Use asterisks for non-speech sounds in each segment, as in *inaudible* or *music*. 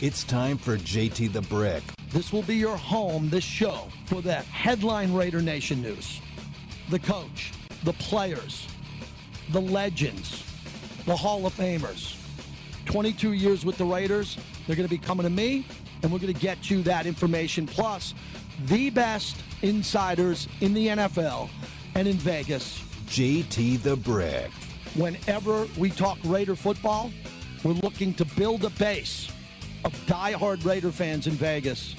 It's time for JT the Brick. This will be your home, this show, for the headline Raider Nation news. The coach, the players, the legends, the Hall of Famers. 22 years with the Raiders. They're going to be coming to me, and we're going to get you that information. Plus, the best insiders in the NFL and in Vegas. JT the Brick. Whenever we talk Raider football, we're looking to build a base of diehard Raider fans in Vegas,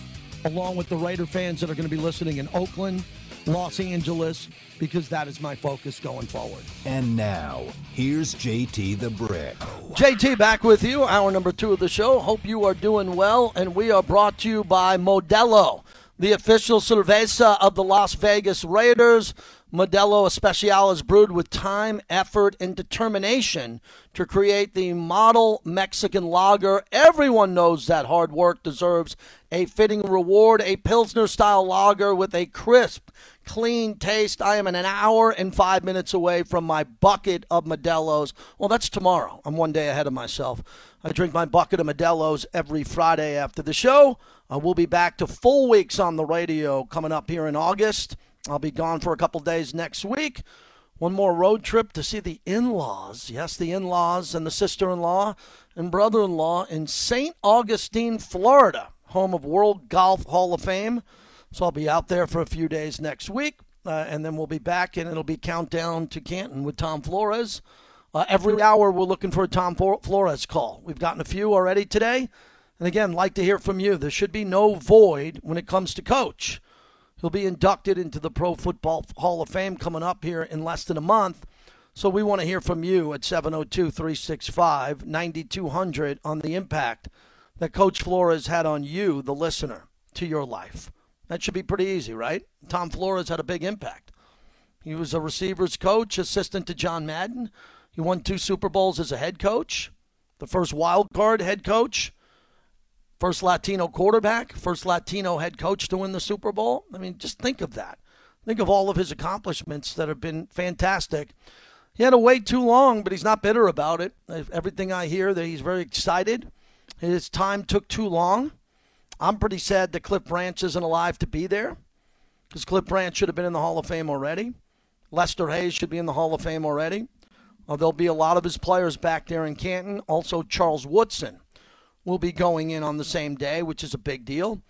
along with the Raider fans that are going to be listening in Oakland, Los Angeles, because that is my focus going forward. And now, here's JT the Brick. JT back with you, hour number two of the show. Hope you are doing well, and we are brought to you by Modelo, the official cerveza of the Las Vegas Raiders. Modelo Especial is brewed with time, effort, and determination to create the model Mexican lager. Everyone knows that hard work deserves a fitting reward. A Pilsner style lager with a crisp, clean taste. I am an hour and five minutes away from my bucket of Modelo's. Well, that's tomorrow. I'm one day ahead of myself. I drink my bucket of Modelo's every Friday after the show. Uh, we'll be back to full weeks on the radio coming up here in August. I'll be gone for a couple days next week. One more road trip to see the in laws. Yes, the in laws and the sister in law and brother in law in St. Augustine, Florida, home of World Golf Hall of Fame. So I'll be out there for a few days next week, uh, and then we'll be back, and it'll be countdown to Canton with Tom Flores. Uh, every hour, we're looking for a Tom Flores call. We've gotten a few already today. And again, like to hear from you. There should be no void when it comes to coach. He'll be inducted into the Pro Football Hall of Fame coming up here in less than a month. So we want to hear from you at 702 365 9200 on the impact that Coach Flores had on you, the listener, to your life. That should be pretty easy, right? Tom Flores had a big impact. He was a receivers coach, assistant to John Madden. He won two Super Bowls as a head coach, the first wild card head coach First Latino quarterback, first Latino head coach to win the Super Bowl. I mean, just think of that. Think of all of his accomplishments that have been fantastic. He had to wait too long, but he's not bitter about it. Everything I hear, that he's very excited. His time took too long. I'm pretty sad that Cliff Branch isn't alive to be there because Cliff Branch should have been in the Hall of Fame already. Lester Hayes should be in the Hall of Fame already. Uh, there'll be a lot of his players back there in Canton. Also, Charles Woodson will be going in on the same day, which is a big deal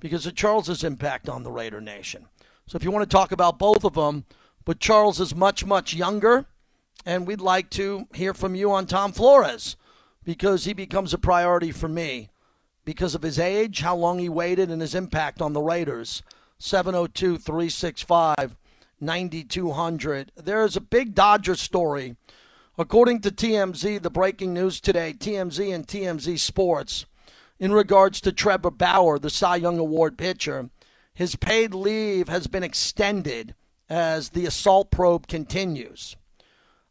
because of Charles's impact on the Raider Nation. So if you want to talk about both of them, but Charles is much, much younger, and we'd like to hear from you on Tom Flores because he becomes a priority for me because of his age, how long he waited, and his impact on the Raiders. 702 365 9200. There's a big Dodger story According to TMZ, the breaking news today, TMZ and TMZ Sports, in regards to Trevor Bauer, the Cy Young Award pitcher, his paid leave has been extended as the assault probe continues.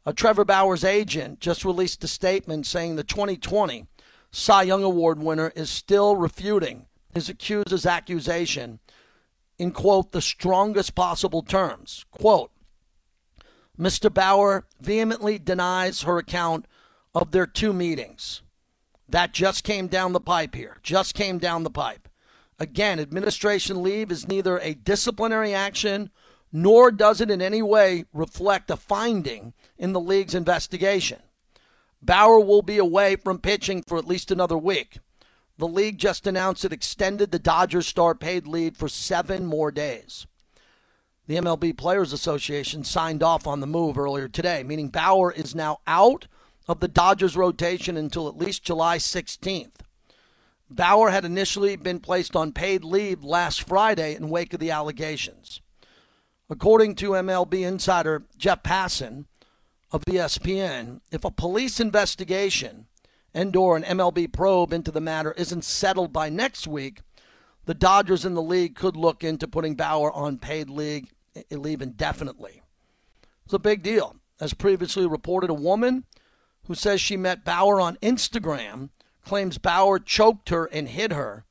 Uh, Trevor Bauer's agent just released a statement saying the 2020 Cy Young Award winner is still refuting his accuser's accusation in, quote, the strongest possible terms. Quote, Mr. Bauer vehemently denies her account of their two meetings. That just came down the pipe here. Just came down the pipe. Again, administration leave is neither a disciplinary action nor does it in any way reflect a finding in the league's investigation. Bauer will be away from pitching for at least another week. The league just announced it extended the Dodgers star paid leave for seven more days. The MLB Players Association signed off on the move earlier today, meaning Bauer is now out of the Dodgers rotation until at least July 16th. Bauer had initially been placed on paid leave last Friday in wake of the allegations. According to MLB insider Jeff Passan of ESPN, if a police investigation and or an MLB probe into the matter isn't settled by next week, the Dodgers and the league could look into putting Bauer on paid league leave indefinitely. It's a big deal. As previously reported, a woman who says she met Bauer on Instagram claims Bauer choked her and hit her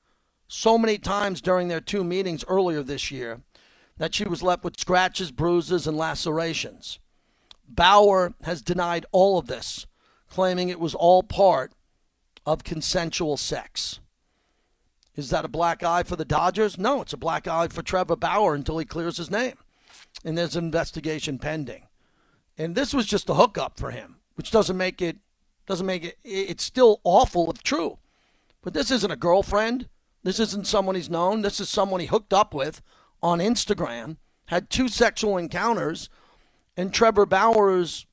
so many times during their two meetings earlier this year that she was left with scratches, bruises, and lacerations. Bauer has denied all of this, claiming it was all part of consensual sex. Is that a black eye for the Dodgers? No, it's a black eye for Trevor Bauer until he clears his name. And there's an investigation pending. And this was just a hookup for him, which doesn't make it doesn't make it it's still awful if true. But this isn't a girlfriend. This isn't someone he's known. This is someone he hooked up with on Instagram, had two sexual encounters, and Trevor Bauer's,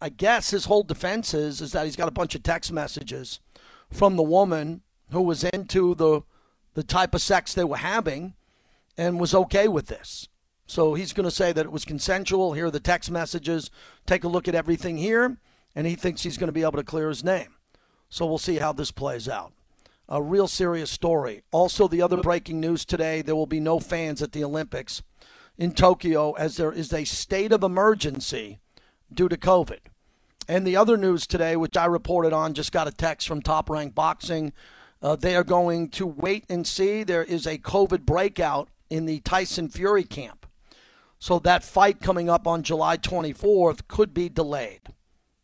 I guess his whole defense is is that he's got a bunch of text messages from the woman who was into the the type of sex they were having and was okay with this. So he's going to say that it was consensual. Here are the text messages. Take a look at everything here. And he thinks he's going to be able to clear his name. So we'll see how this plays out. A real serious story. Also, the other breaking news today there will be no fans at the Olympics in Tokyo as there is a state of emergency due to COVID. And the other news today, which I reported on, just got a text from Top Rank Boxing. Uh, they are going to wait and see. There is a COVID breakout in the Tyson Fury camp. So that fight coming up on July 24th could be delayed.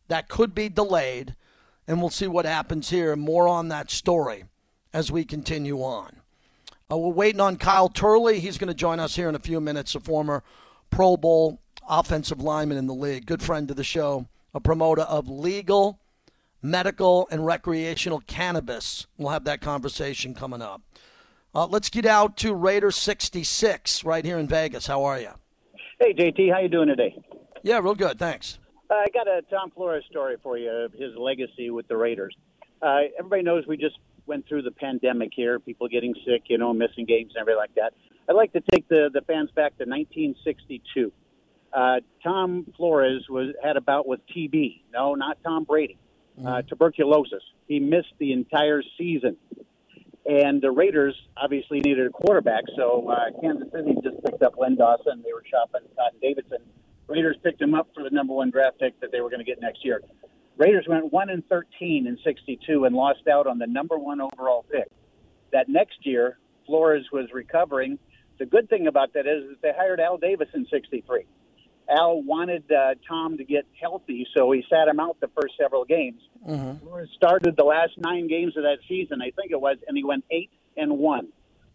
That could be delayed, and we'll see what happens here. More on that story as we continue on. Uh, we're waiting on Kyle Turley. He's going to join us here in a few minutes, a former Pro Bowl offensive lineman in the league, good friend to the show, a promoter of legal, medical, and recreational cannabis. We'll have that conversation coming up. Uh, let's get out to Raider 66 right here in Vegas. How are you? Hey, JT, how you doing today? Yeah, real good. Thanks. Uh, I got a Tom Flores story for you, his legacy with the Raiders. Uh, everybody knows we just went through the pandemic here, people getting sick, you know, missing games and everything like that. I'd like to take the, the fans back to 1962. Uh, Tom Flores was had a bout with TB. No, not Tom Brady. Uh, mm. tuberculosis. He missed the entire season. And the Raiders obviously needed a quarterback, so uh, Kansas City just picked up Len Dawson. They were shopping Cotton Davidson. Raiders picked him up for the number one draft pick that they were going to get next year. Raiders went one and thirteen in '62 and lost out on the number one overall pick. That next year, Flores was recovering. The good thing about that is that they hired Al Davis in '63. Al wanted uh, Tom to get healthy, so he sat him out the first several games. Mm-hmm. Flores started the last nine games of that season, I think it was, and he went eight and one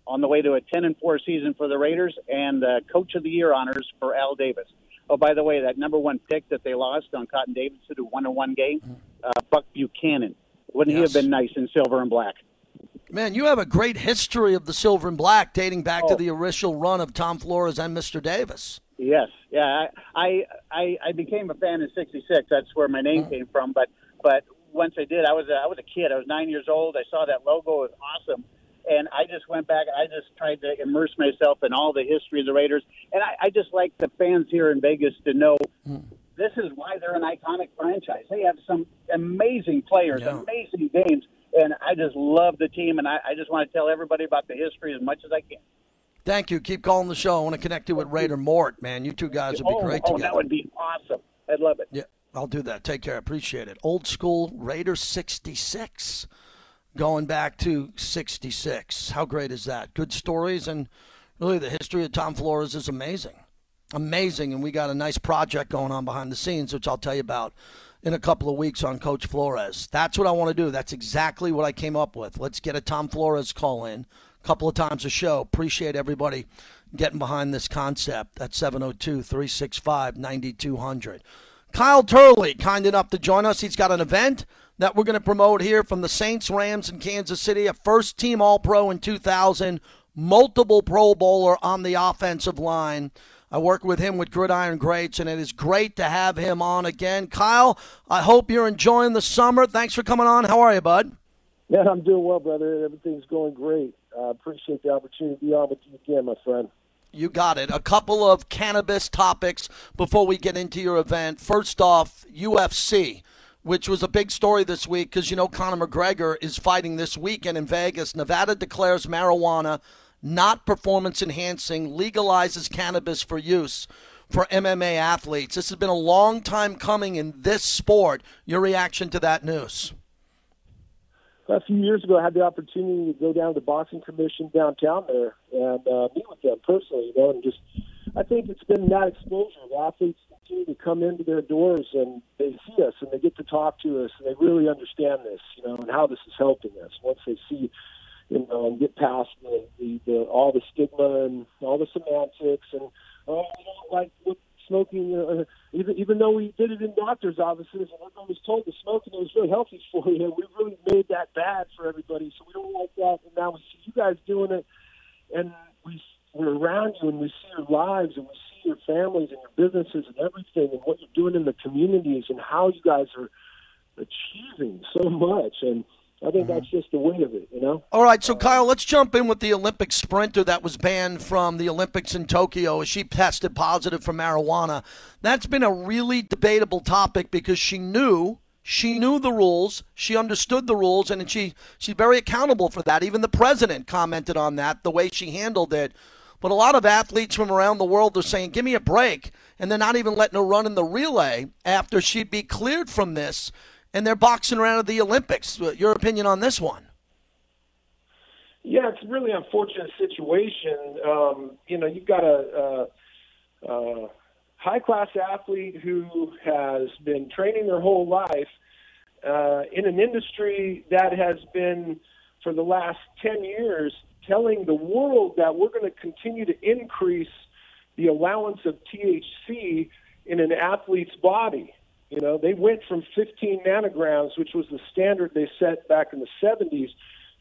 on the way to a ten and four season for the Raiders and uh, Coach of the Year honors for Al Davis. Oh, by the way, that number one pick that they lost on Cotton Davidson to one and one game, mm-hmm. uh, Buck Buchanan. Wouldn't yes. he have been nice in silver and black? Man, you have a great history of the silver and black dating back oh. to the original run of Tom Flores and Mr. Davis. Yes, yeah, I I I became a fan in '66. That's where my name mm-hmm. came from. But but once I did, I was a, I was a kid. I was nine years old. I saw that logo. It was awesome, and I just went back. I just tried to immerse myself in all the history of the Raiders, and I, I just like the fans here in Vegas to know. Mm. This is why they're an iconic franchise. They have some amazing players, yeah. amazing games, and I just love the team. And I, I just want to tell everybody about the history as much as I can. Thank you. Keep calling the show. I want to connect you with Raider Mort, man. You two guys would be oh, great oh, together. That would be awesome. I'd love it. Yeah, I'll do that. Take care. I appreciate it. Old school Raider 66. Going back to 66. How great is that? Good stories and really the history of Tom Flores is amazing. Amazing. And we got a nice project going on behind the scenes, which I'll tell you about in a couple of weeks on Coach Flores. That's what I want to do. That's exactly what I came up with. Let's get a Tom Flores call in couple of times a show. Appreciate everybody getting behind this concept at 702 365 9200. Kyle Turley, kind enough to join us. He's got an event that we're going to promote here from the Saints, Rams, and Kansas City. A first team All Pro in 2000, multiple Pro Bowler on the offensive line. I work with him with Gridiron Greats, and it is great to have him on again. Kyle, I hope you're enjoying the summer. Thanks for coming on. How are you, bud? Yeah, I'm doing well, brother. Everything's going great. I uh, appreciate the opportunity to be on with you again, my friend. You got it. A couple of cannabis topics before we get into your event. First off, UFC, which was a big story this week because you know Conor McGregor is fighting this weekend in Vegas. Nevada declares marijuana not performance enhancing, legalizes cannabis for use for MMA athletes. This has been a long time coming in this sport. Your reaction to that news? A few years ago, I had the opportunity to go down to the boxing commission downtown there and uh, meet with them personally. You know, and just I think it's been that exposure. The athletes continue to come into their doors and they see us and they get to talk to us and they really understand this, you know, and how this is helping us. Once they see, you know, and get past the, the, the all the stigma and all the semantics and oh, we don't like what smoking. Uh, even even though we did it in doctors' offices and everyone was told the smoking was really healthy *laughs* for you, we really made that bad for everybody. So we don't like that. And now we see you guys doing it, and we we're around you and we see your lives and we see your families and your businesses and everything and what you're doing in the communities and how you guys are achieving so much and I think mm-hmm. that's just the way of it, you know. All right, so Kyle, let's jump in with the Olympic sprinter that was banned from the Olympics in Tokyo she tested positive for marijuana. That's been a really debatable topic because she knew she knew the rules, she understood the rules, and she she's very accountable for that. Even the president commented on that, the way she handled it. But a lot of athletes from around the world are saying, "Give me a break," and they're not even letting her run in the relay after she'd be cleared from this and they're boxing around at the Olympics. Uh, your opinion on this one? Yeah, it's a really unfortunate situation. Um, you know, you've got a, a, a high class athlete who has been training their whole life uh, in an industry that has been, for the last 10 years, telling the world that we're going to continue to increase the allowance of THC in an athlete's body. You know, they went from 15 nanograms, which was the standard they set back in the 70s,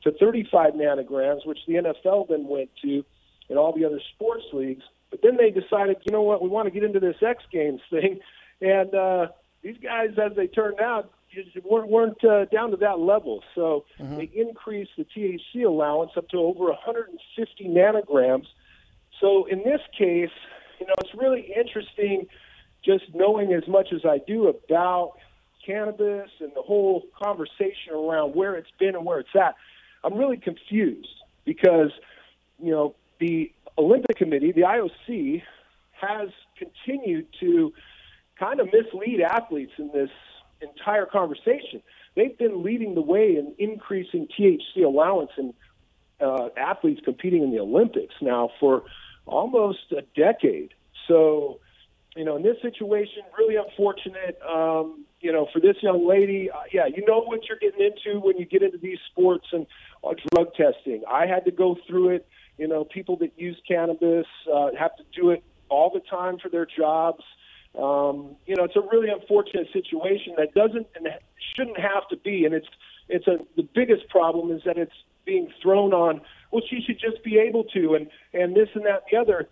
to 35 nanograms, which the NFL then went to, and all the other sports leagues. But then they decided, you know what, we want to get into this X Games thing, *laughs* and uh, these guys, as they turned out, weren't, weren't uh, down to that level. So mm-hmm. they increased the THC allowance up to over 150 nanograms. So in this case, you know, it's really interesting just knowing as much as I do about cannabis and the whole conversation around where it's been and where it's at, I'm really confused because, you know, the Olympic Committee, the IOC, has continued to kind of mislead athletes in this entire conversation. They've been leading the way in increasing THC allowance in uh, athletes competing in the Olympics now for almost a decade. So, you know, in this situation, really unfortunate. Um, you know, for this young lady, uh, yeah, you know what you're getting into when you get into these sports and uh, drug testing. I had to go through it. You know, people that use cannabis uh, have to do it all the time for their jobs. Um, you know, it's a really unfortunate situation that doesn't and shouldn't have to be. And it's it's a the biggest problem is that it's being thrown on. Well, she should just be able to, and and this and that and the other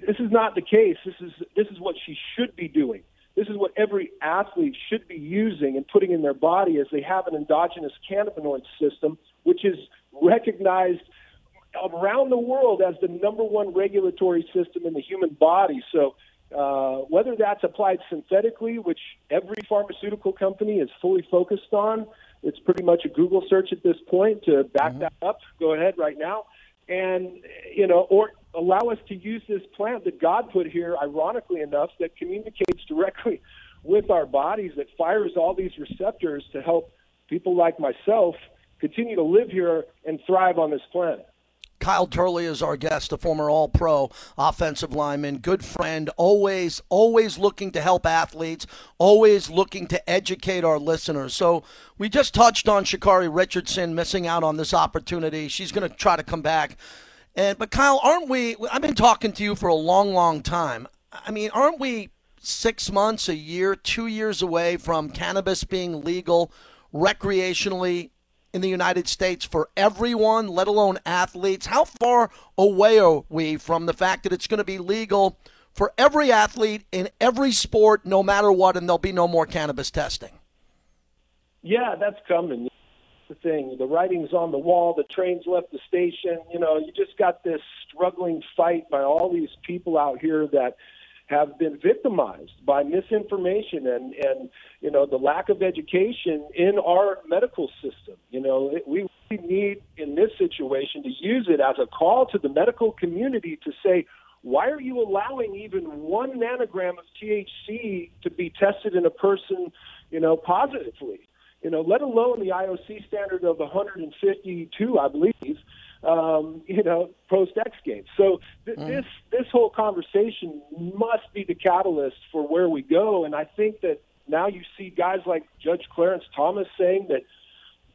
this is not the case. This is this is what she should be doing. This is what every athlete should be using and putting in their body as they have an endogenous cannabinoid system, which is recognized around the world as the number one regulatory system in the human body. So uh, whether that's applied synthetically, which every pharmaceutical company is fully focused on, it's pretty much a Google search at this point to back mm-hmm. that up. Go ahead right now. And, you know, or allow us to use this plant that God put here, ironically enough, that communicates directly *laughs* with our bodies, that fires all these receptors to help people like myself continue to live here and thrive on this planet. Kyle Turley is our guest, a former All Pro offensive lineman, good friend, always, always looking to help athletes, always looking to educate our listeners. So we just touched on Sha'Carri Richardson missing out on this opportunity. She's going to try to come back and but Kyle, aren't we? I've been talking to you for a long, long time. I mean, aren't we six months, a year, two years away from cannabis being legal recreationally in the United States for everyone, let alone athletes? How far away are we from the fact that it's going to be legal for every athlete in every sport, no matter what, and there'll be no more cannabis testing? Yeah, that's coming the thing. The writing's on the wall. The train's left the station. You know, you just got this struggling fight by all these people out here that have been victimized by misinformation and and you know the lack of education in our medical system. You know, it, we need in this situation to use it as a call to the medical community to say. Why are you allowing even one nanogram of THC to be tested in a person, you know, positively? You know, let alone the IOC standard of 152, I believe, um, you know, post X Games. So th- mm. this this whole conversation must be the catalyst for where we go, and I think that now you see guys like Judge Clarence Thomas saying that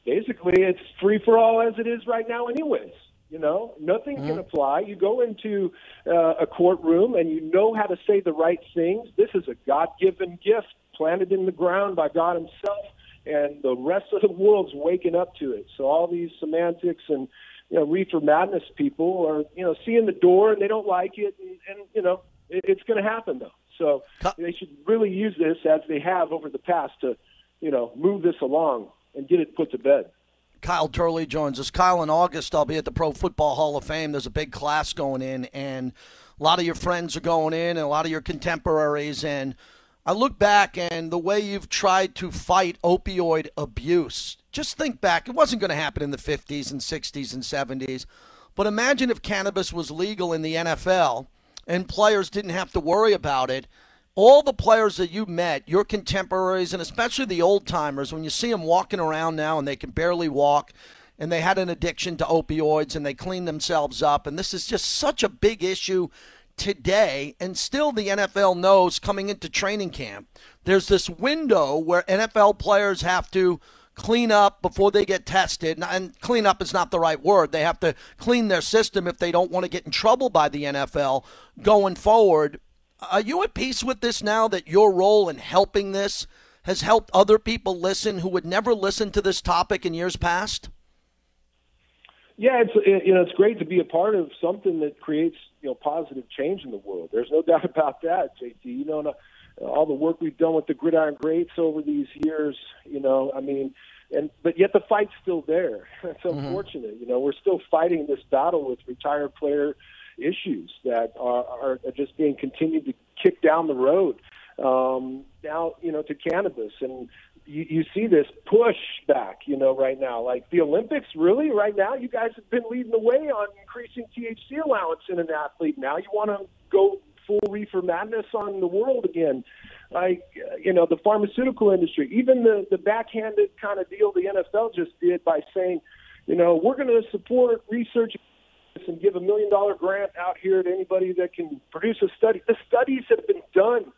basically it's free for all as it is right now, anyways. You know, nothing mm-hmm. can apply. You go into uh, a courtroom and you know how to say the right things. This is a God given gift planted in the ground by God Himself, and the rest of the world's waking up to it. So all these semantics and you know reefer madness people are you know seeing the door and they don't like it, and, and you know it, it's going to happen though. So they should really use this as they have over the past to you know move this along and get it put to bed. Kyle Turley joins us. Kyle, in August, I'll be at the Pro Football Hall of Fame. There's a big class going in, and a lot of your friends are going in, and a lot of your contemporaries. And I look back and the way you've tried to fight opioid abuse. Just think back. It wasn't going to happen in the 50s and 60s and 70s. But imagine if cannabis was legal in the NFL and players didn't have to worry about it all the players that you met, your contemporaries, and especially the old timers, when you see them walking around now and they can barely walk, and they had an addiction to opioids and they cleaned themselves up, and this is just such a big issue today, and still the NFL knows coming into training camp, there's this window where NFL players have to clean up before they get tested. And clean up is not the right word. They have to clean their system if they don't want to get in trouble by the NFL going forward. Are you at peace with this now that your role in helping this has helped other people listen who would never listen to this topic in years past? Yeah, it's you know it's great to be a part of something that creates you know positive change in the world. There's no *laughs* doubt about that, JT. You know, all the work we've done with the gridiron greats over these years. You know, I mean, and but yet the fight's still there. *laughs* It's mm-hmm. unfortunate. Mm-hmm. You know, we're still fighting this battle with retired player issues that are, are just being continued to kick down the road um, now, you know, to cannabis. And you, you see this push back, you know, right now. Like the Olympics, really, right now, you guys have been leading the way on increasing THC allowance in an athlete. Now you want to go full reefer madness on the world again. Like, you know, the pharmaceutical industry, even the, the backhanded kind of deal the NFL just did by saying, you know, we're going to support research and give a million dollar grant out here to anybody that can produce a study. The studies have been done.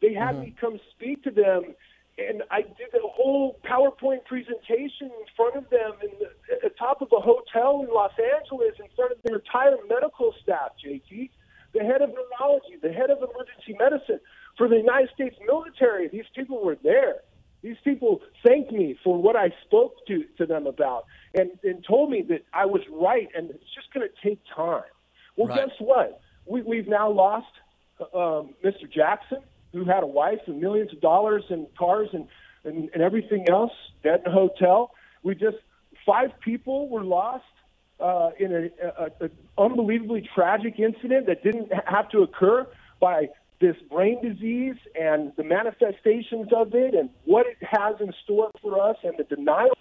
They had mm-hmm. me come speak to them, and I did a whole PowerPoint presentation in front of them in the, at the top of a hotel in Los Angeles in front of their entire medical staff, JT, the head of neurology, the head of emergency medicine for the United States military. These people were there. These people thanked me for what I spoke to, to them about and, and told me that I was right and it's just going to take time. Well, right. guess what? We, we've now lost um, Mr. Jackson, who had a wife and millions of dollars and cars and, and, and everything else, dead in a hotel. We just, five people were lost uh, in an unbelievably tragic incident that didn't have to occur by this brain disease and the manifestations of it and what it has in store for us and the denial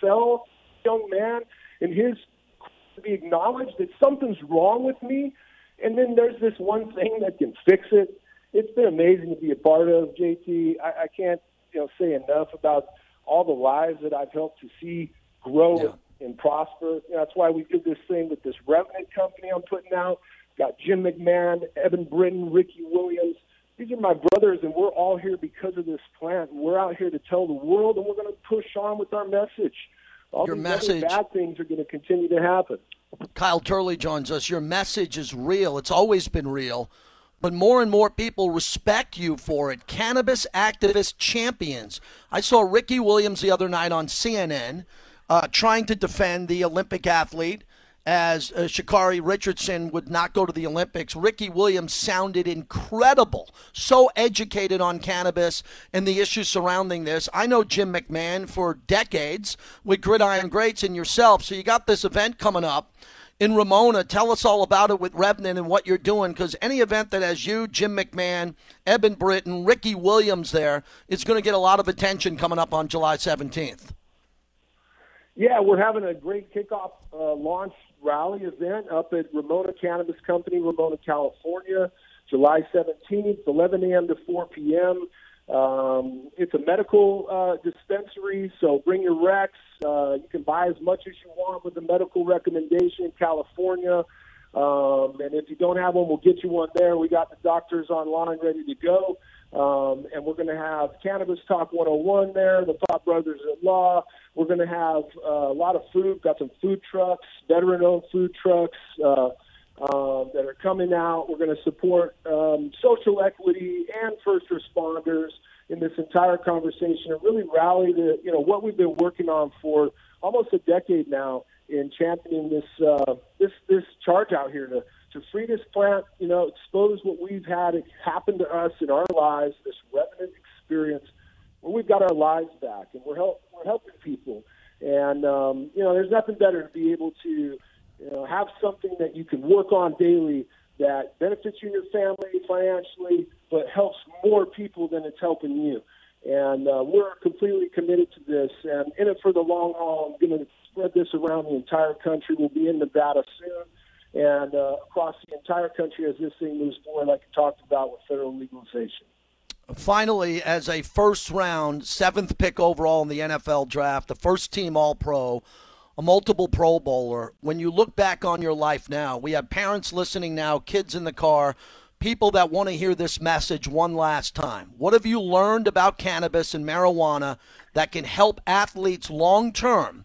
fell young man and his to be acknowledged that something's wrong with me and then there's this one thing that can fix it it's been amazing to be a part of jt i, I can't you know say enough about all the lives that i've helped to see grow yeah. and prosper you know, that's why we did this thing with this revenant company i'm putting out got Jim McMahon, Eben Britton, Ricky Williams. These are my brothers, and we're all here because of this plant. We're out here to tell the world, and we're going to push on with our message. All Your these message, bad things are going to continue to happen. Kyle Turley joins us. Your message is real. It's always been real, but more and more people respect you for it. Cannabis activist champions. I saw Ricky Williams the other night on CNN uh, trying to defend the Olympic athlete as uh, Sha'Carri Richardson would not go to the Olympics. Ricky Williams sounded incredible, so educated on cannabis and the issues surrounding this. I know Jim McMahon for decades with Gridiron Greats and yourself. So you got this event coming up in Ramona. Tell us all about it with Revenant and what you're doing, because any event that has you, Jim McMahon, Eben Britton, Ricky Williams there is going to get a lot of attention coming up on July 17th. Yeah, we're having a great kickoff uh, launch rally event up at Ramona Cannabis Company, Ramona, California, July 17th, 11 a.m. to 4 p.m. Um, it's a medical uh, dispensary, so bring your recs. Uh, you can buy as much as you want with a medical recommendation in California. Um, and if you don't have one, we'll get you one there. We got the doctors online ready to go. Um, and we're going to have Cannabis Talk 101 there, the Thought Brothers at Law. We're going to have uh, a lot of food, got some food trucks, veteran owned food trucks uh, uh, that are coming out. We're going to support um, social equity and first responders in this entire conversation and really rally the, you know, what we've been working on for almost a decade now in championing this, uh, this, this charge out here to to free this plant, you know, expose what we've had happen to us in our lives, this revenant experience, where we've got our lives back and we're, help, we're helping people. And, um, you know, there's nothing better to be able to, you know, have something that you can work on daily that benefits you and your family financially, but helps more people than it's helping you. And uh, we're completely committed to this and in it for the long haul. I'm going to spread this around the entire country. We'll be in Nevada soon and uh, across the entire country as this thing moves forward, like you talked about with federal legalization. Finally, as a first round, seventh pick overall in the NFL draft, the first team All Pro, a multiple Pro Bowler, when you look back on your life now, we have parents listening now, kids in the car, people that want to hear this message one last time. What have you learned about cannabis and marijuana that can help athletes long term?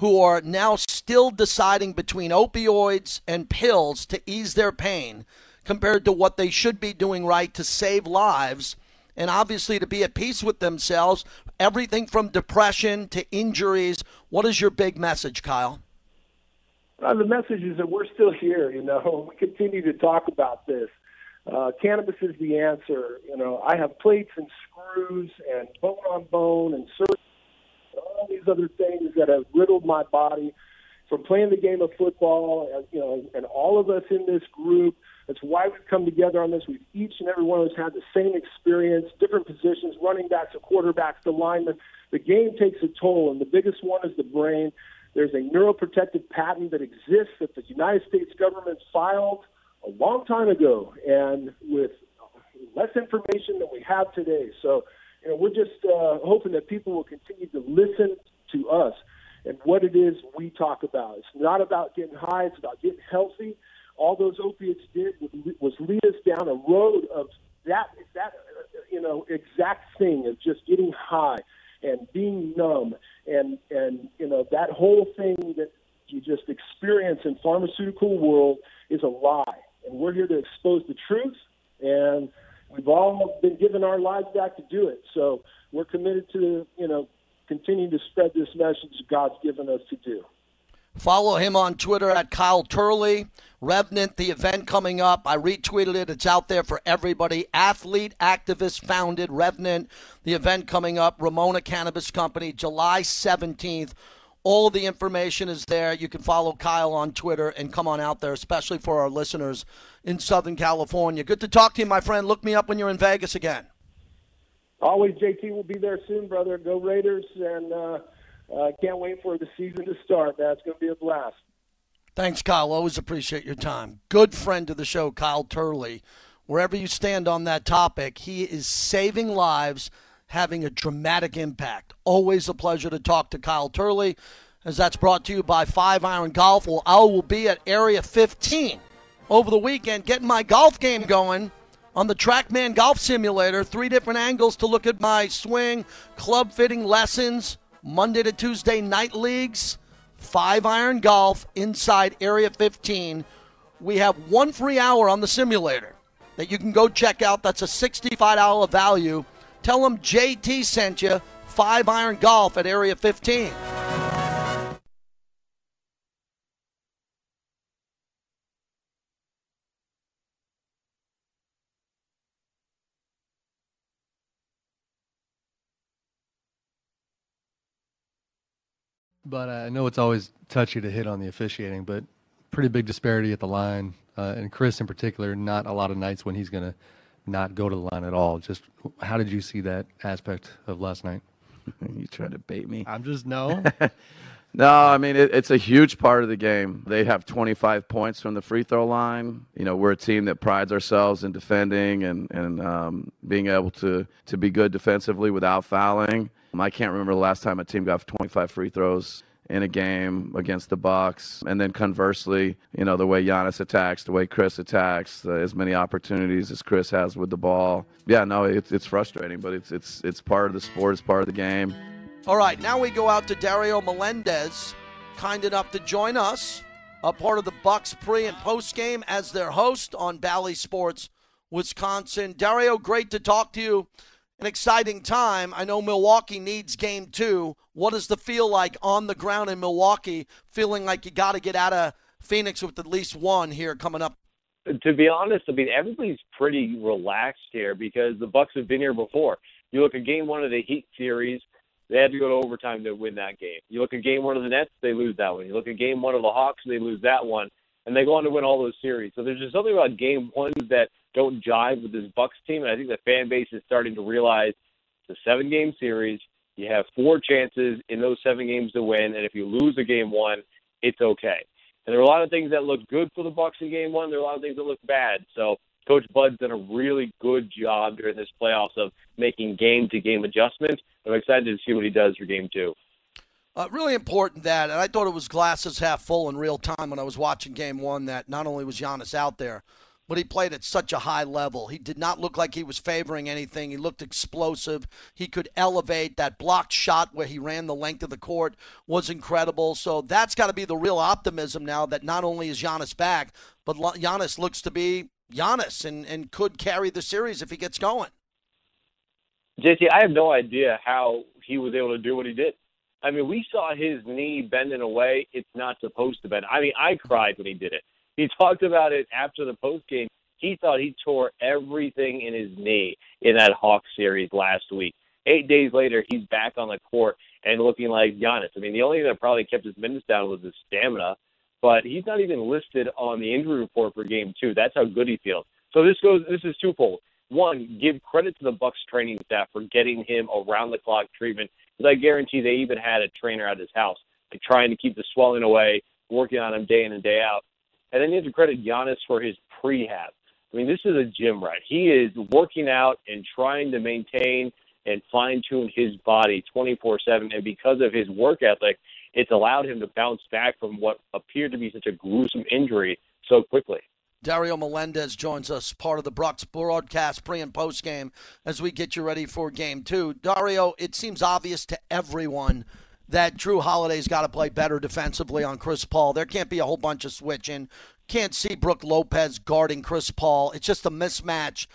who are now still deciding between opioids and pills to ease their pain compared to what they should be doing right to save lives and obviously to be at peace with themselves. Everything from depression to injuries. What is your big message, Kyle? Uh, the message is that we're still here. You know, *laughs* we continue to talk about this. Uh, cannabis is the answer. You know, I have plates and screws and bone on bone and surgery all these other things that have riddled my body from playing the game of football. And, you know, and all of us in this group. That's why we've come together on this. We've each and every one of us had the same experience, different positions, running backs, to quarterbacks, to linemen. The game takes a toll, and the biggest one is the brain. There's a neuroprotective patent that exists that the United States government filed a long time ago, and with less information than we have today. So you know, we're just uh, hoping that people will continue to listen to us and what it is we talk about. It's not about getting high; it's about getting healthy. All those opiates did was lead us down a road of that that you know exact thing of just getting high and being numb and and you know that whole thing that you just experience in pharmaceutical world is a lie and we're here to expose the truth and we've all been given our lives back to do it. So we're committed to, you know, continuing to spread this message God's given us to do. Follow him on Twitter at Kyle Turley. Revenant, the event coming up. I retweeted it. It's out there for everybody. Athlete, activist founded Revenant. The event coming up. Ramona Cannabis Company, July 17th. All the information is there. You can follow Kyle on Twitter and come on out there, especially for our listeners in Southern California. Good to talk to you, my friend. Look me up when you're in Vegas again. Always, JT will be there soon, brother. Go Raiders, and uh, uh, can't wait for the season to start. That's going to be a blast. Thanks, Kyle. Always appreciate your time. Good friend of the show, Kyle Turley. Wherever you stand on that topic, he is saving lives – having a dramatic impact. Always a pleasure to talk to Kyle Turley, as that's brought to you by Five Iron Golf. Well, I will be at Area 15 over the weekend getting my golf game going on the Trackman Golf Simulator. Three different angles to look at my swing, club fitting lessons, Monday to Tuesday night leagues, Five Iron Golf inside Area 15. We have one free hour on the simulator that you can go check out. That's a $65 value Tell them JT sent you. Five Iron Golf at Area 15. But uh, I know it's always touchy to hit on the officiating, but pretty big disparity at the line. Uh, and Chris, in particular, not a lot of nights when he's going to not go to the line at all. Just how did you see that aspect of last night? *laughs* you trying to bait me? I'm just no. *laughs* no, I mean it, it's a huge part of the game. They have 25 points from the free throw line. You know, we're a team that prides ourselves in defending and and um, being able to to be good defensively without fouling. I can't remember the last time a team got 25 free throws in a game against the Bucks, and then conversely, you know, the way Giannis attacks, the way Chris attacks, uh, as many opportunities as Chris has with the ball. Yeah, no, it's it's frustrating, but it's it's it's part of the sport, it's part of the game. All right, now we go out to Dario Melendez, kind enough to join us, a part of the Bucks pre and post game as their host on Bally Sports Wisconsin. Dario, great to talk to you. An exciting time. I know Milwaukee needs game two. What does the feel like on the ground in Milwaukee, feeling like you got to get out of Phoenix with at least one here coming up? To be honest, I mean everybody's pretty relaxed here because the Bucks have been here before. You look at game one of the Heat series, they had to go to overtime to win that game. You look at game one of the Nets, they lose that one. You look at game one of the Hawks, they lose that one, and they go on to win all those series. So there's just something about game one that don't jive with this Bucks team, and I think the fan base is starting to realize it's a seven game series. You have four chances in those seven games to win, and if you lose a game one, it's okay. And there are a lot of things that look good for the Bucks in game one. There are a lot of things that look bad. So Coach Bud's done a really good job during this playoffs of making game to game adjustments. I'm excited to see what he does for game two. Uh, really important that, and I thought it was glasses half full in real time when I was watching game one, that not only was Giannis out there, but he played at such a high level. He did not look like he was favoring anything. He looked explosive. He could elevate. That blocked shot where he ran the length of the court was incredible. So that's got to be the real optimism now that not only is Giannis back, but Giannis looks to be Giannis and, and could carry the series if he gets going. JT, I have no idea how he was able to do what he did. I mean, we saw his knee bending away. It's not supposed to bend. I mean, I cried when he did it. He talked about it after the post game. He thought he tore everything in his knee in that Hawks series last week. Eight days later, he's back on the court and looking like Giannis. I mean, the only thing that probably kept his minutes down was his stamina, but he's not even listed on the injury report for game two. That's how good he feels. So this goes. This is twofold. One, give credit to the Bucks training staff for getting him around the clock treatment. Because I guarantee they even had a trainer at his house, trying to keep the swelling away, working on him day in and day out. And then you have to credit Giannis for his prehab. I mean, this is a gym rat. He is working out and trying to maintain and fine tune his body 24 7. And because of his work ethic, it's allowed him to bounce back from what appeared to be such a gruesome injury so quickly. Dario Melendez joins us, part of the Bucks broadcast pre and post game, as we get you ready for game two. Dario, it seems obvious to everyone that Jrue Holiday's got to play better defensively on Chris Paul. There can't be a whole bunch of switching. Can't see Brook Lopez guarding Chris Paul. It's just a mismatch.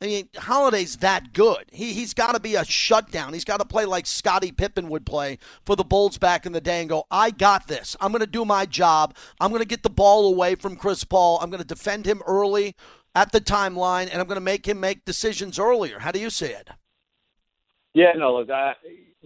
I mean, Holiday's that good. He, he's got to be a shutdown. He's got to play like Scottie Pippen would play for the Bulls back in the day and go, I got this. I'm going to do my job. I'm going to get the ball away from Chris Paul. I'm going to defend him early at the timeline, and I'm going to make him make decisions earlier. How do you see it? Yeah, no, look, I,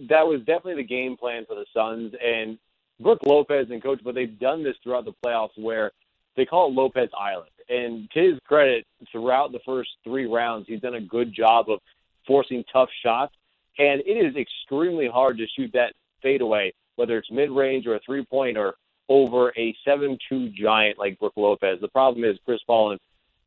that was definitely the game plan for the Suns and Brook Lopez and coach, but they've done this throughout the playoffs where they call it Lopez Island. And to his credit, throughout the first three rounds, he's done a good job of forcing tough shots. And it is extremely hard to shoot that fadeaway, whether it's mid range or a three point or over a 7 2 giant like Brook Lopez. The problem is Chris Paul and,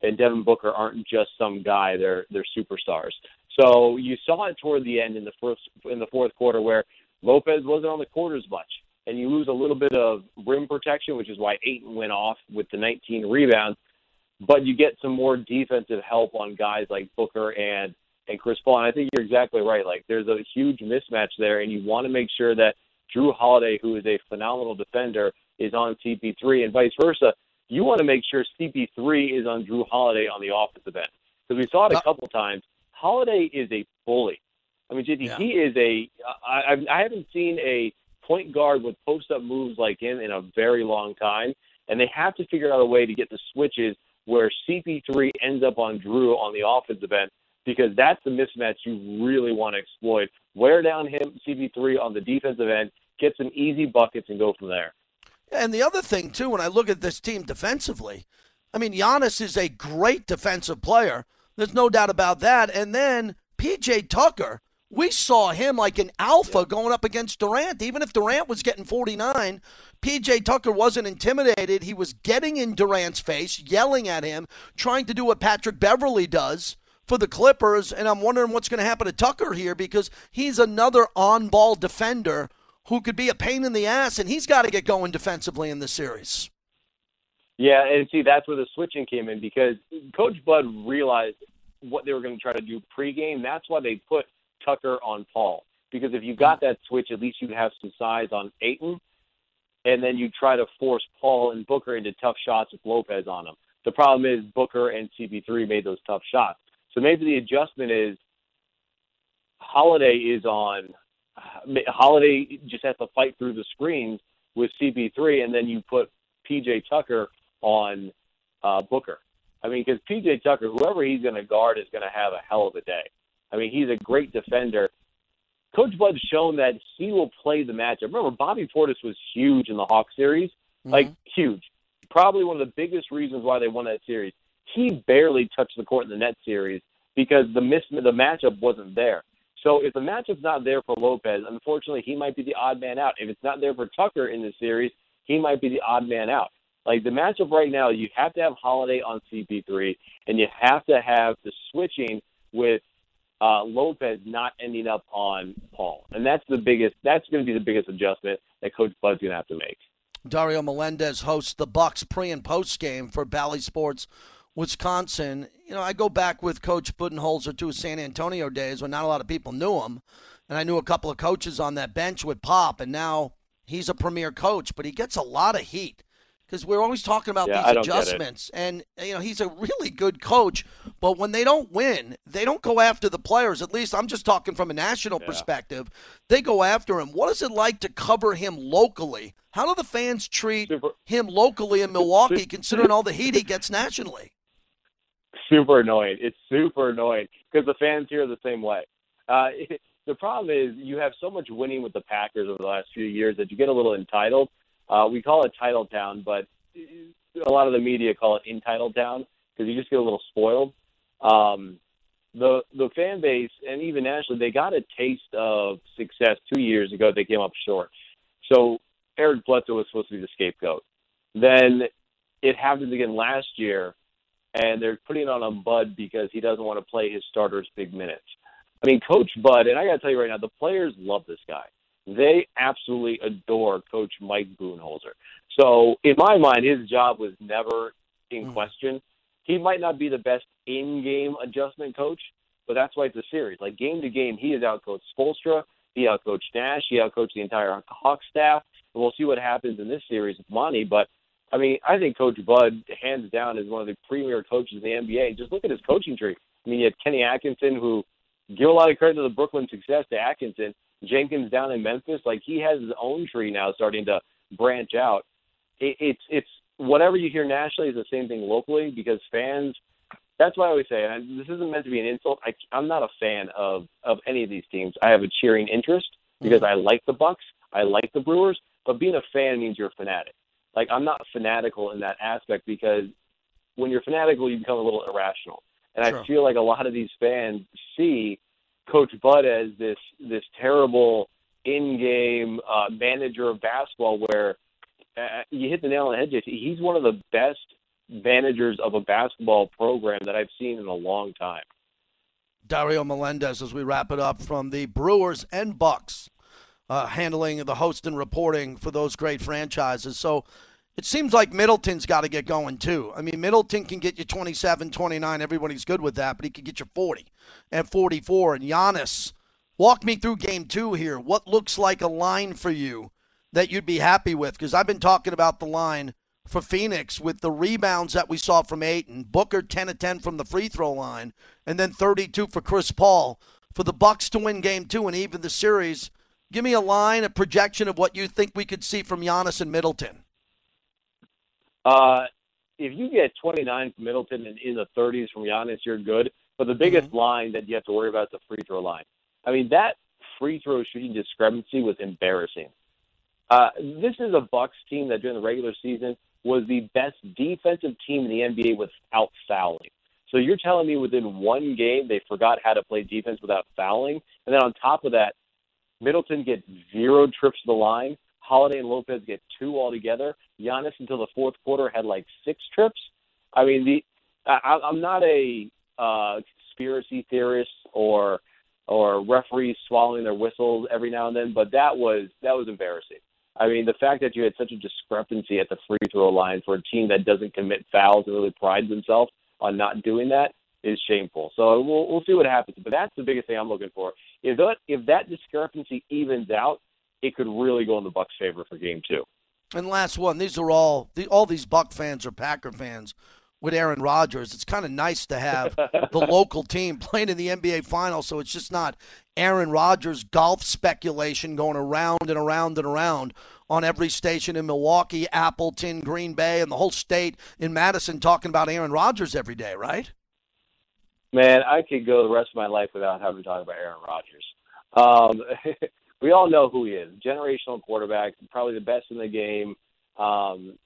and Devin Booker aren't just some guy, they're, they're superstars. So you saw it toward the end in the first in the fourth quarter where Lopez wasn't on the court as much, and you lose a little bit of rim protection, which is why Ayton went off with the 19 rebounds. But you get some more defensive help on guys like Booker and and Chris Paul. And I think you're exactly right. Like there's a huge mismatch there, and you want to make sure that Jrue Holiday, who is a phenomenal defender, is on CP3, and vice versa. You want to make sure CP3 is on Jrue Holiday on the offensive end because we saw it a uh, couple times Holiday is a bully. I mean, JT, yeah. he is a. I, I haven't seen a point guard with post up moves like him in a very long time, and they have to figure out a way to get the switches where CP3 ends up on Jrue on the offensive end because that's the mismatch you really want to exploit. Wear down him, CP3 on the defensive end, get some easy buckets, and go from there. And the other thing too, when I look at this team defensively, I mean, Giannis is a great defensive player. There's no doubt about that. And then PJ Tucker, we saw him like an alpha going up against Durant. Even if Durant was getting 49, PJ Tucker wasn't intimidated. He was getting in Durant's face, yelling at him, trying to do what Patrick Beverley does for the Clippers. And I'm wondering what's going to happen to Tucker here because he's another on ball defender who could be a pain in the ass, and he's got to get going defensively in this series. Yeah, and see that's where the switching came in because Coach Bud realized what they were going to try to do pregame. That's why they put Tucker on Paul because if you got mm. that switch, at least you'd have some size on Ayton, and then you try to force Paul and Booker into tough shots with Lopez on them. The problem is Booker and CP3 made those tough shots. So maybe the adjustment is Holiday is on. Holiday just has to fight through the screens with CP3, and then you put PJ Tucker on uh, Booker. I mean, because PJ Tucker, whoever he's going to guard, is going to have a hell of a day. I mean, he's a great defender. Coach Bud's shown that he will play the matchup. Remember, Bobby Portis was huge in the Hawk series, mm-hmm. like huge. Probably one of the biggest reasons why they won that series. He barely touched the court in the net series because the miss the matchup wasn't there. So if the matchup's not there for Lopez, unfortunately, he might be the odd man out. If it's not there for Tucker in the series, he might be the odd man out. Like the matchup right now, you have to have Holiday on CP3, and you have to have the switching with uh, Lopez not ending up on Paul, and that's the biggest. That's going to be the biggest adjustment that Coach Bud's going to have to make. Dario Melendez hosts the Bucks pre and post game for Bally Sports Wisconsin. You know, I go back with Coach Budenholzer to his San Antonio days when not a lot of people knew him, and I knew a couple of coaches on that bench with Pop, and now he's a premier coach, but he gets a lot of heat because we're always talking about yeah, these adjustments. And you know, he's a really good coach, but when they don't win, they don't go after the players. At least I'm just talking from a national yeah. perspective. They go after him. What is it like to cover him locally? How do the fans treat super, him locally in Milwaukee, super, considering all the heat he gets nationally? Super annoying. It's super annoying because the fans here are the same way. Uh, it, *laughs* the problem is you have so much winning with the Packers over the last few years that you get a little entitled uh, we call it Title Town, but a lot of the media call it Entitled Town because you just get a little spoiled. Um, the the fan base and even nationally, they got a taste of success two years ago. They came up short. So Eric Bledsoe was supposed to be the scapegoat. Then it happens again last year, and they're putting on a Bud because he doesn't want to play his starters big minutes. I mean, Coach Bud, and I got to tell you right now, the players love this guy. They absolutely adore Coach Mike Budenholzer. So in my mind, his job was never in mm. question. He might not be the best in-game adjustment coach, but that's why it's a series. Like game to game, he has outcoached Spoelstra, he outcoached Nash, he outcoached the entire Hawk staff, and we'll see what happens in this series with Monty. But I mean, I think Coach Bud, hands down, is one of the premier coaches in the NBA. Just look at his coaching tree. I mean, you had Kenny Atkinson, who give a lot of credit to the Brooklyn success to Atkinson. Jenkins down in Memphis, like he has his own tree now starting to branch out. It, it's it's whatever you hear nationally is the same thing locally because fans. That's why I always say and this isn't meant to be an insult. I, I'm not a fan of of any of these teams. I have a cheering interest because mm-hmm. I like the Bucks, I like the Brewers, but being a fan means you're a fanatic. Like I'm not fanatical in that aspect because when you're fanatical, you become a little irrational. And sure. I feel like a lot of these fans see Coach Bud as this this terrible in-game uh, manager of basketball, where uh, you hit the nail on the head. He's one of the best managers of a basketball program that I've seen in a long time. Dario Melendez, as we wrap it up from the Brewers and Bucks, uh, handling the host and reporting for those great franchises. So it seems like Middleton's got to get going too. I mean, Middleton can get you 27, 29. Everybody's good with that, but he could get you 40 and 44. And Giannis, walk me through game two here. What looks like a line for you that you'd be happy with? Because I've been talking about the line for Phoenix with the rebounds that we saw from Ayton, Booker 10 of 10 from the free throw line, and then 32 for Chris Paul. For the Bucks to win game two and even the series, give me a line, a projection of what you think we could see from Giannis and Middleton. Uh, if you get 29 from Middleton and in the 30s from Giannis, you're good. But the biggest mm-hmm. line that you have to worry about is the free throw line. I mean, that free throw shooting discrepancy was embarrassing. Uh, this is a Bucks team that during the regular season was the best defensive team in the NBA without fouling. So you're telling me within one game they forgot how to play defense without fouling, and then on top of that, Middleton gets zero trips to the line. Holiday and Lopez get two altogether. Giannis until the fourth quarter had like six trips. I mean, the I, I'm not a uh, conspiracy theorist or or referees swallowing their whistles every now and then, but that was that was embarrassing. I mean, the fact that you had such a discrepancy at the free throw line for a team that doesn't commit fouls and really prides themselves on not doing that is shameful. So we'll we'll see what happens. But that's the biggest thing I'm looking for. If that if that discrepancy evens out, it could really go in the Bucks' favor for Game Two. And last one, these are all the, all these Buck fans are Packer fans with Aaron Rodgers. It's kind of nice to have *laughs* the local team playing in the NBA Finals, so it's just not Aaron Rodgers golf speculation going around and around and around on every station in Milwaukee, Appleton, Green Bay, and the whole state in Madison talking about Aaron Rodgers every day, right? Man, I could go the rest of my life without having to talk about Aaron Rodgers. Um, *laughs* we all know who he is. Generational quarterback, probably the best in the game. Um,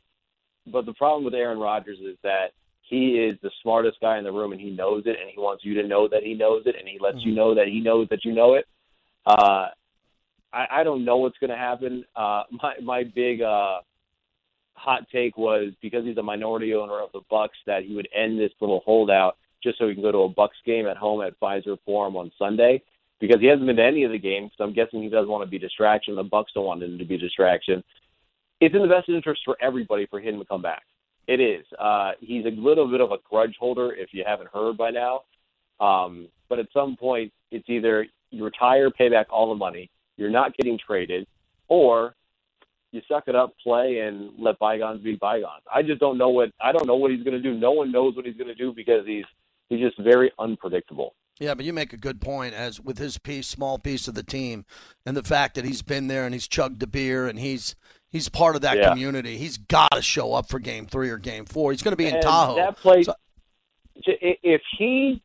but the problem with Aaron Rodgers is that he is the smartest guy in the room, and he knows it, and he wants you to know that he knows it, and he lets mm-hmm. you know that he knows that you know it. Uh, I, I don't know what's going to happen. Uh, *laughs* my my big uh, hot take was because he's a minority owner of the Bucks that he would end this little holdout just so he can go to a Bucks game at home at Fiserv Forum on Sunday because he hasn't been to any of the games. So I'm guessing he doesn't want to be distraction. The Bucks don't want him to be distraction. It's in the best interest for everybody for him to come back. It is. Uh, he's a little bit of a grudge holder, if you haven't heard by now. Um, but at some point, it's either you retire, pay back all the money, you're not getting traded, or you suck it up, play, and let bygones be bygones. I just don't know what I don't know what he's going to do. No one knows what he's going to do because he's he's just very unpredictable. Yeah, but you make a good point as with his piece, small piece of the team, and the fact that he's been there and he's chugged a beer and he's he's part of that yeah. community. He's got to show up for Game Three or Game Four. He's going to be in and Tahoe. That place, so, if he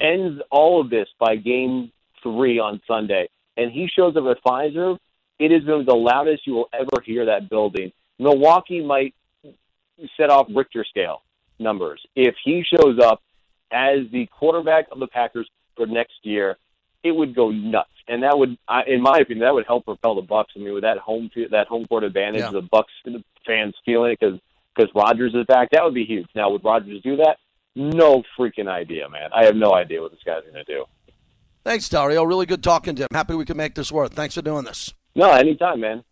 ends all of this by Game Three on Sunday, and he shows up at Fiserv, it is going to be the loudest you will ever hear that building. Milwaukee might set off Richter scale numbers if he shows up as the quarterback of the Packers for next year. It would go nuts, and that would, in my opinion, that would help propel the Bucks. I mean, with that home that home court advantage, yeah. the Bucks the fans feeling it because because Rodgers is back, that would be huge. Now, would Rodgers do that? No freaking idea, man. I have no idea what this guy's going to do. Thanks, Dario. Really good talking to him. Happy we could make this work. Thanks for doing this. No, anytime, man.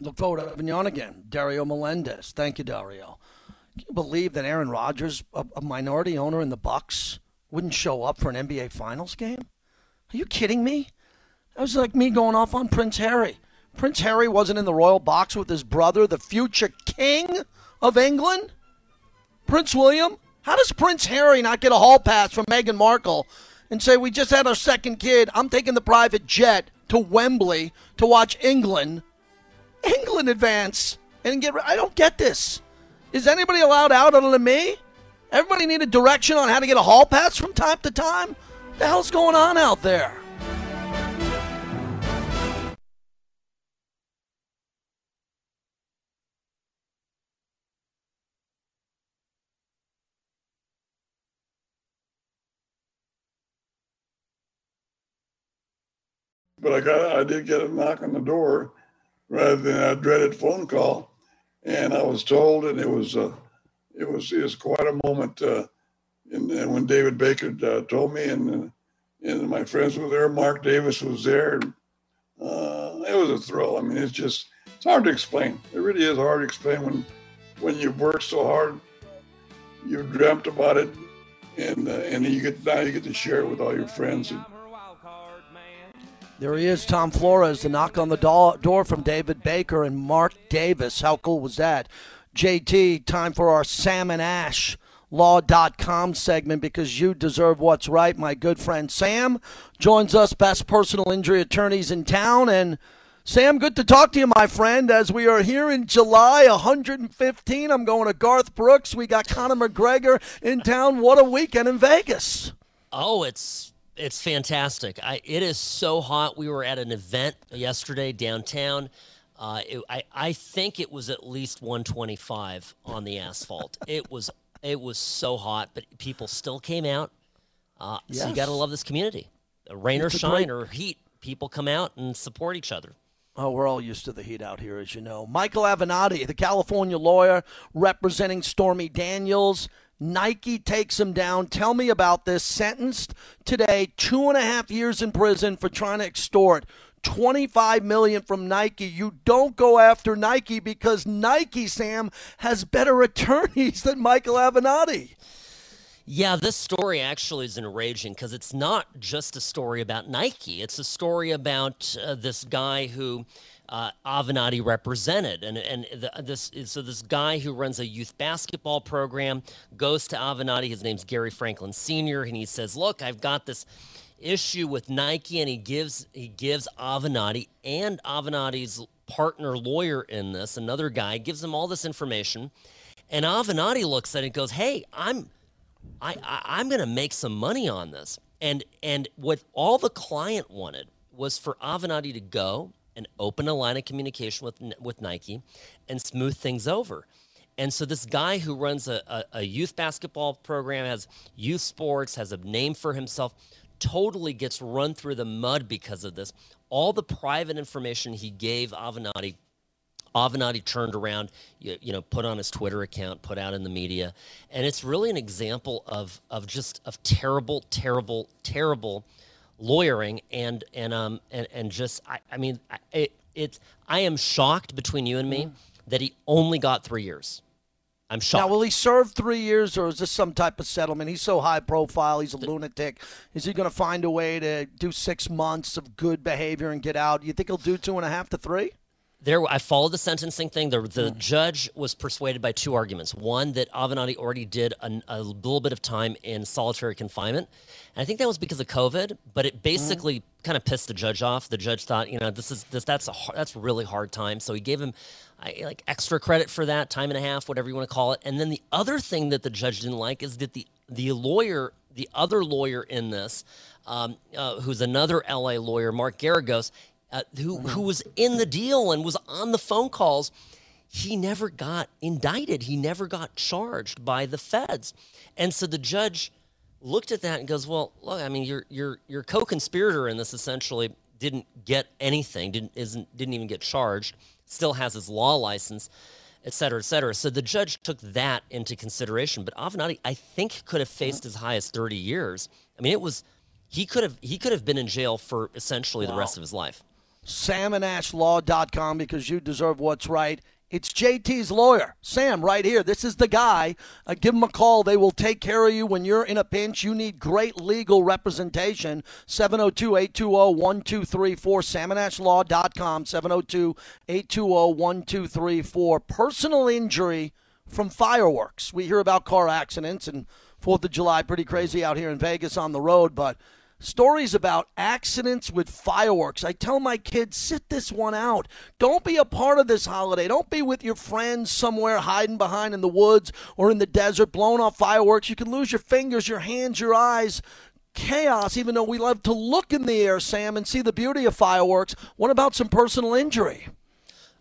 Look forward to having you on again. Dario Melendez. Thank you, Dario. Can you believe that Aaron Rodgers, a, a minority owner in the Bucks, wouldn't show up for an NBA Finals game? Are you kidding me? That was like me going off on Prince Harry. Prince Harry wasn't in the royal box with his brother, the future king of England. Prince William. How does Prince Harry not get a hall pass from Meghan Markle and say, We just had our second kid. I'm taking the private jet to Wembley to watch England, England advance and get. I don't get this. Is anybody allowed out other than me? Everybody need a direction on how to get a hall pass from time to time? What the hell's going on out there? but I got I did get a knock on the door rather than a dreaded phone call, and I was told, and it was uh, it was it was quite a moment. Uh, and, and when David Baker uh, told me, and and my friends were there, Mark Davis was there. Uh, it was a thrill. I mean, it's just it's hard to explain. It really is hard to explain when when you've worked so hard, you've dreamt about it, and uh, and you get now you get to share it with all your friends. And, there he is, Tom Flores, the knock on the do- door from David Baker and Mark Davis. How cool was that? JT, time for our Sam and Ash law.com segment because you deserve what's right. My good friend Sam joins us, best personal injury attorneys in town. And Sam, good to talk to you, my friend. As we are here in July 115, I'm going to Garth Brooks. We got Conor McGregor in town. What a weekend in Vegas. Oh, it's it's fantastic. I, it is so hot. We were at an event yesterday downtown. Uh, it, I, I think it was at least 125 on the asphalt. *laughs* it was it was so hot, but people still came out. Uh, yes. So you got to love this community. Rain or shine great. or heat, people come out and support each other. Oh, we're all used to the heat out here, as you know. Michael Avenatti, the California lawyer representing Stormy Daniels. Nike takes him down. Tell me about this. Sentenced today, two and a half years in prison for trying to extort 25 million from Nike. You don't go after Nike because Nike, Sam, has better *laughs* attorneys than Michael Avenatti. Yeah, this story actually is enraging because it's not just a story about Nike. It's a story about uh, this guy who uh, Avenatti represented, and and the, this so this guy who runs a youth basketball program goes to Avenatti. His name's Gary Franklin Sr. and he says, "Look, I've got this." issue with Nike, and he gives he gives Avenatti and Avenatti's partner lawyer in this, another guy, gives him all this information, and Avenatti looks at it and goes, "Hey, I'm I, I am going to make some money on this." And and what all the client wanted was for Avenatti to go and open a line of communication with with Nike and smooth things over. And so this guy who runs a, a, a youth basketball program has youth sports, has a name for himself totally gets run through the mud because of this. All the private information he gave Avenatti, Avenatti turned around, you, you, know, put on his Twitter account, put out in the media, and it's really an example of of just of terrible, terrible, terrible lawyering and and um and and just I, I mean it, it's I am shocked between you and me mm. that he only got three years. I'm shocked. Now, will he serve three years, or is this some type of settlement? He's so high profile. He's a the, lunatic. Is he going to find a way to do six months of good behavior and get out? You think he'll do two and a half to three? There I followed the sentencing thing. The, the mm. judge was persuaded by two arguments. One that Avenatti already did a, a, little bit of time in solitary confinement, and I think that was because of COVID. But it basically mm. kind of pissed the judge off. The judge thought, you know, this is this that's a that's a really hard time, so he gave him like extra credit for that time and a half, whatever you want to call it. And then the other thing that the judge didn't like is that the the lawyer, the other lawyer in this, um, uh, who's another LA lawyer, Mark Geragos, uh, who who was in the deal and was on the phone calls, he never got indicted. He never got charged by the feds, and so the judge looked at that and goes, "Well, look, I mean, your your your co-conspirator in this essentially didn't get anything, didn't isn't didn't even get charged, still has his law license." et cetera, et cetera. So the judge took that into consideration. But Avenatti, I think, could have faced as high as 30 years. I mean, it was he could have he could have been in jail for essentially wow. the rest of his life samandashlaw.com because you deserve what's right. It's JT's lawyer, Sam, right here. This is the guy. Uh, give him a call. They will take care of you when you're in a pinch. You need great legal representation. 702 820 1234. SamAndAshLaw.com. 702 820 1234. Personal injury from fireworks. We hear about car accidents and 4th of July, pretty crazy out here in Vegas on the road, but stories about accidents with fireworks. I tell my kids, sit this one out. Don't be a part of this holiday. Don't be with your friends somewhere hiding behind in the woods or in the desert blowing off fireworks. You can lose your fingers, your hands, your eyes. Chaos, even though we love to look in the air, Sam, and see the beauty of fireworks. What about some personal injury?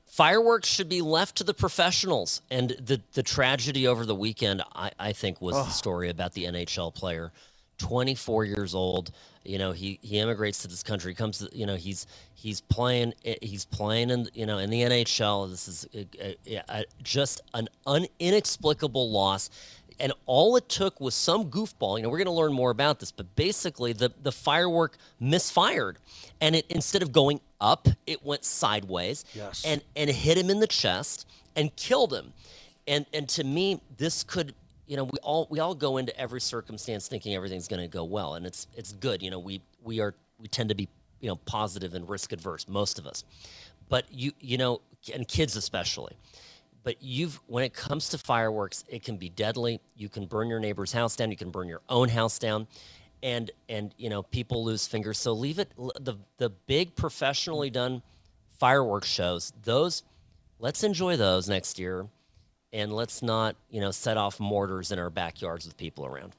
Fireworks should be left to the professionals. And the, the tragedy over the weekend, I, I think, was oh. the story about the NHL player 24 years old. You know, he he immigrates to this country. Comes, to, you know, he's he's playing eh, he's playing in you know in the NHL. This is a, a, a, just an un, inexplicable loss. And all it took was some goofball. You know, we're going to learn more about this, but basically, the the firework misfired, and it instead of going up, it went sideways, yes. and and hit him in the chest and killed him. And and to me, this could you know, we all we all go into every circumstance thinking everything's going to go well, and it's it's good. You know, we we are we tend to be you know positive and risk adverse, most of us. But you you know, and kids especially. But you've when it comes to fireworks, it can be deadly. You can burn your neighbor's house down. You can burn your own house down, and and you know people lose fingers. So leave it the the big professionally done fireworks shows. Those let's enjoy those next year and let's not, you know, set off mortars in our backyards with people around.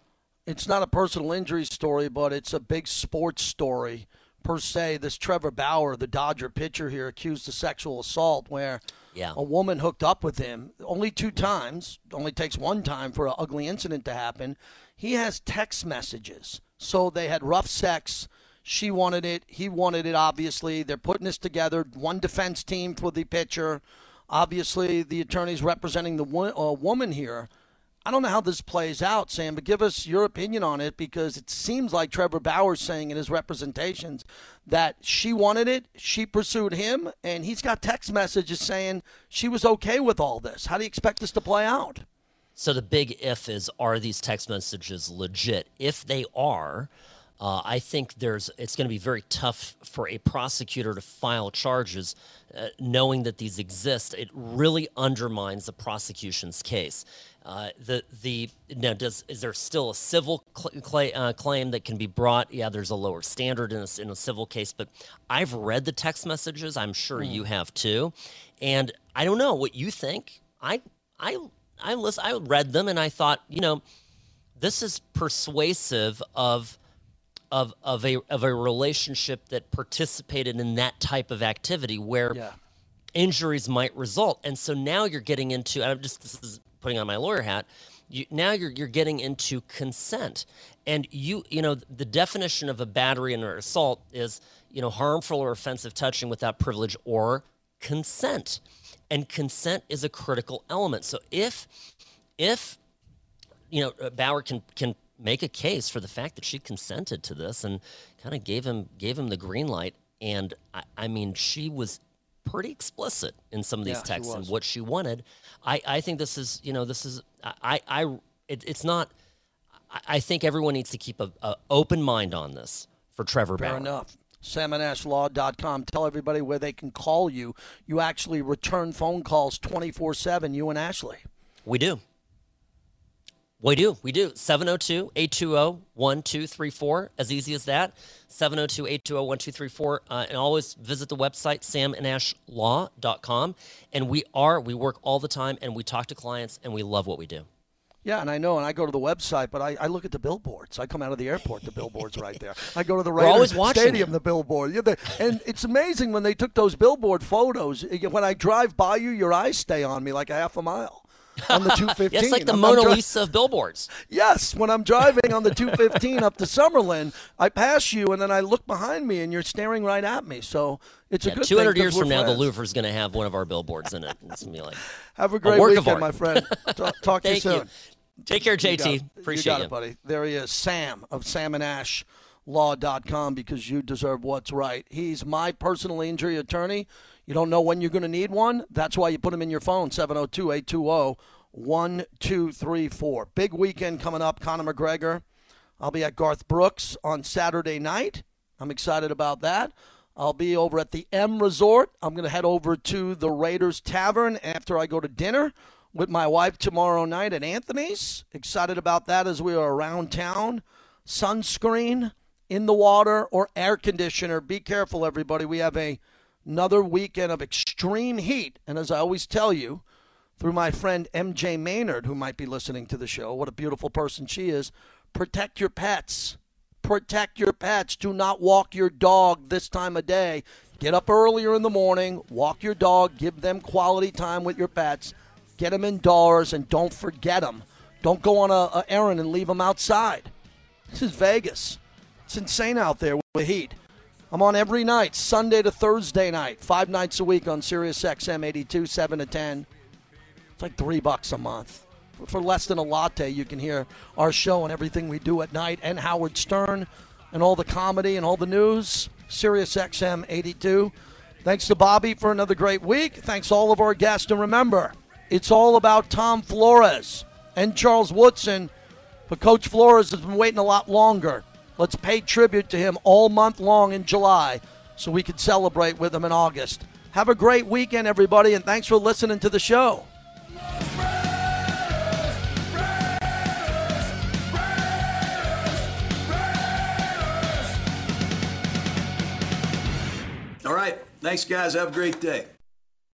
It's not a personal injury story, but it's a big sports story per se. This Trevor Bauer, the Dodger pitcher here, accused of sexual assault, where yeah. a woman hooked up with him only two times. Only takes one time for an ugly incident to happen. He has text messages, so they had rough sex She wanted it. He wanted it, obviously. They're putting this together. One defense team for the pitcher. Obviously, the attorney's representing the wo- uh, woman here. I don't know how this plays out, Sam, but give us your opinion on it because it seems like Trevor Bauer's saying in his representations that she wanted it, she pursued him, and he's got text messages saying she was okay with all this. How do you expect this to play out? So the big if is are these text messages legit? If they are, uh, I think there's it's going to be very tough for a prosecutor to file charges uh, knowing that these exist. It really undermines the prosecution's case. Uh, the the now does is there still a civil cl- uh, claim that can be brought? Yeah, there's a lower standard in a, in a civil case, but I've read the text messages. I'm sure you have too, and I don't know what you think. I I I listen, I read them and I thought, you know, this is persuasive of of of a of a relationship that participated in that type of activity where Yeah. injuries might result. And so now you're getting into I'm just this is putting on my lawyer hat. You, now you're you're getting into consent. And you you know the definition of a battery and an assault is, you know, harmful or offensive touching without privilege or consent. And consent is a critical element. So if if you know uh, Bauer can can make a case for the fact that she consented to this and kind of gave him gave him the green light and I, I mean she was pretty explicit in some of these Yeah, texts and what she wanted I, I think this is you know this is I I it, it's not I, I think everyone needs to keep a, a open mind on this for Trevor Fair Bauer enough. SamAndAshLaw.com. Tell everybody where they can call you. You actually return phone calls 24 7, you and Ashley. We do. We do. We do. 702 820 1234. As easy as that. 702 820 1234. Uh, And always visit the website, samandashlaw.com. And we are, we work all the time and we talk to clients and we love what we do. Yeah, and I know, and I go to the website, but I, I look at the billboards. I come out of the airport, the billboard's right there. I go to the Raiders Stadium, you. the billboard. Yeah, the, and it's amazing when they took those billboard photos. When I drive by you, your eyes stay on me like a half a mile on the *laughs* 215. Yeah, it's like the I'm- Mona dri- Lisa of billboards. Yes, when I'm driving on the *laughs* 215 up to Summerlin, I pass you, and then I look behind me, and you're staring right at me. So it's Yeah, a good 200 thing 'cause years from now, the friends. Louvre's going to have one of our billboards in it. It's going to be like, *laughs* Have a great work of weekend, my friend. Talk, talk to you Thank you. soon. take care, You JT. got. Appreciate you. Got you. it, buddy. There he is, Sam of SamAndAshLaw.com because you deserve what's right. He's my personal injury attorney. You don't know when you're going to need one. That's why you put him in your phone, 702 820 1234. Big weekend coming up, Conor McGregor. I'll be at Garth Brooks on Saturday night. I'm excited about that. I'll be over at the M Resort. I'm going to head over to the Raiders Tavern after I go to dinner with my wife tomorrow night at Anthony's. Excited about that as we are around town. Sunscreen in the water or air conditioner. Be careful, everybody. We have a another weekend of extreme heat, and as I always tell you, through my friend MJ Maynard, who might be listening to the show. What a beautiful person she is. Protect your pets. Protect your pets. Do not walk your dog this time of day. Get up earlier in the morning, walk your dog, give them quality time with your pets. Get them indoors and don't forget them. Don't go on a, a errand and leave them outside. This is Vegas. It's insane out there with the heat. I'm on every night, Sunday to Thursday night, five nights a week on Sirius XM 82, 7 to 10. It's like three bucks a month. For less than a latte, you can hear our show and everything we do at night, and Howard Stern, and all the comedy and all the news. Sirius XM 82. Thanks to Bobby for another great week. Thanks all of our guests. And remember, it's all about Tom Flores and Charles Woodson. But Coach Flores has been waiting a lot longer. Let's pay tribute to him all month long in July so we can celebrate with him in August. Have a great weekend, everybody, and thanks for listening to the show. All right. Thanks, guys. Have a great day.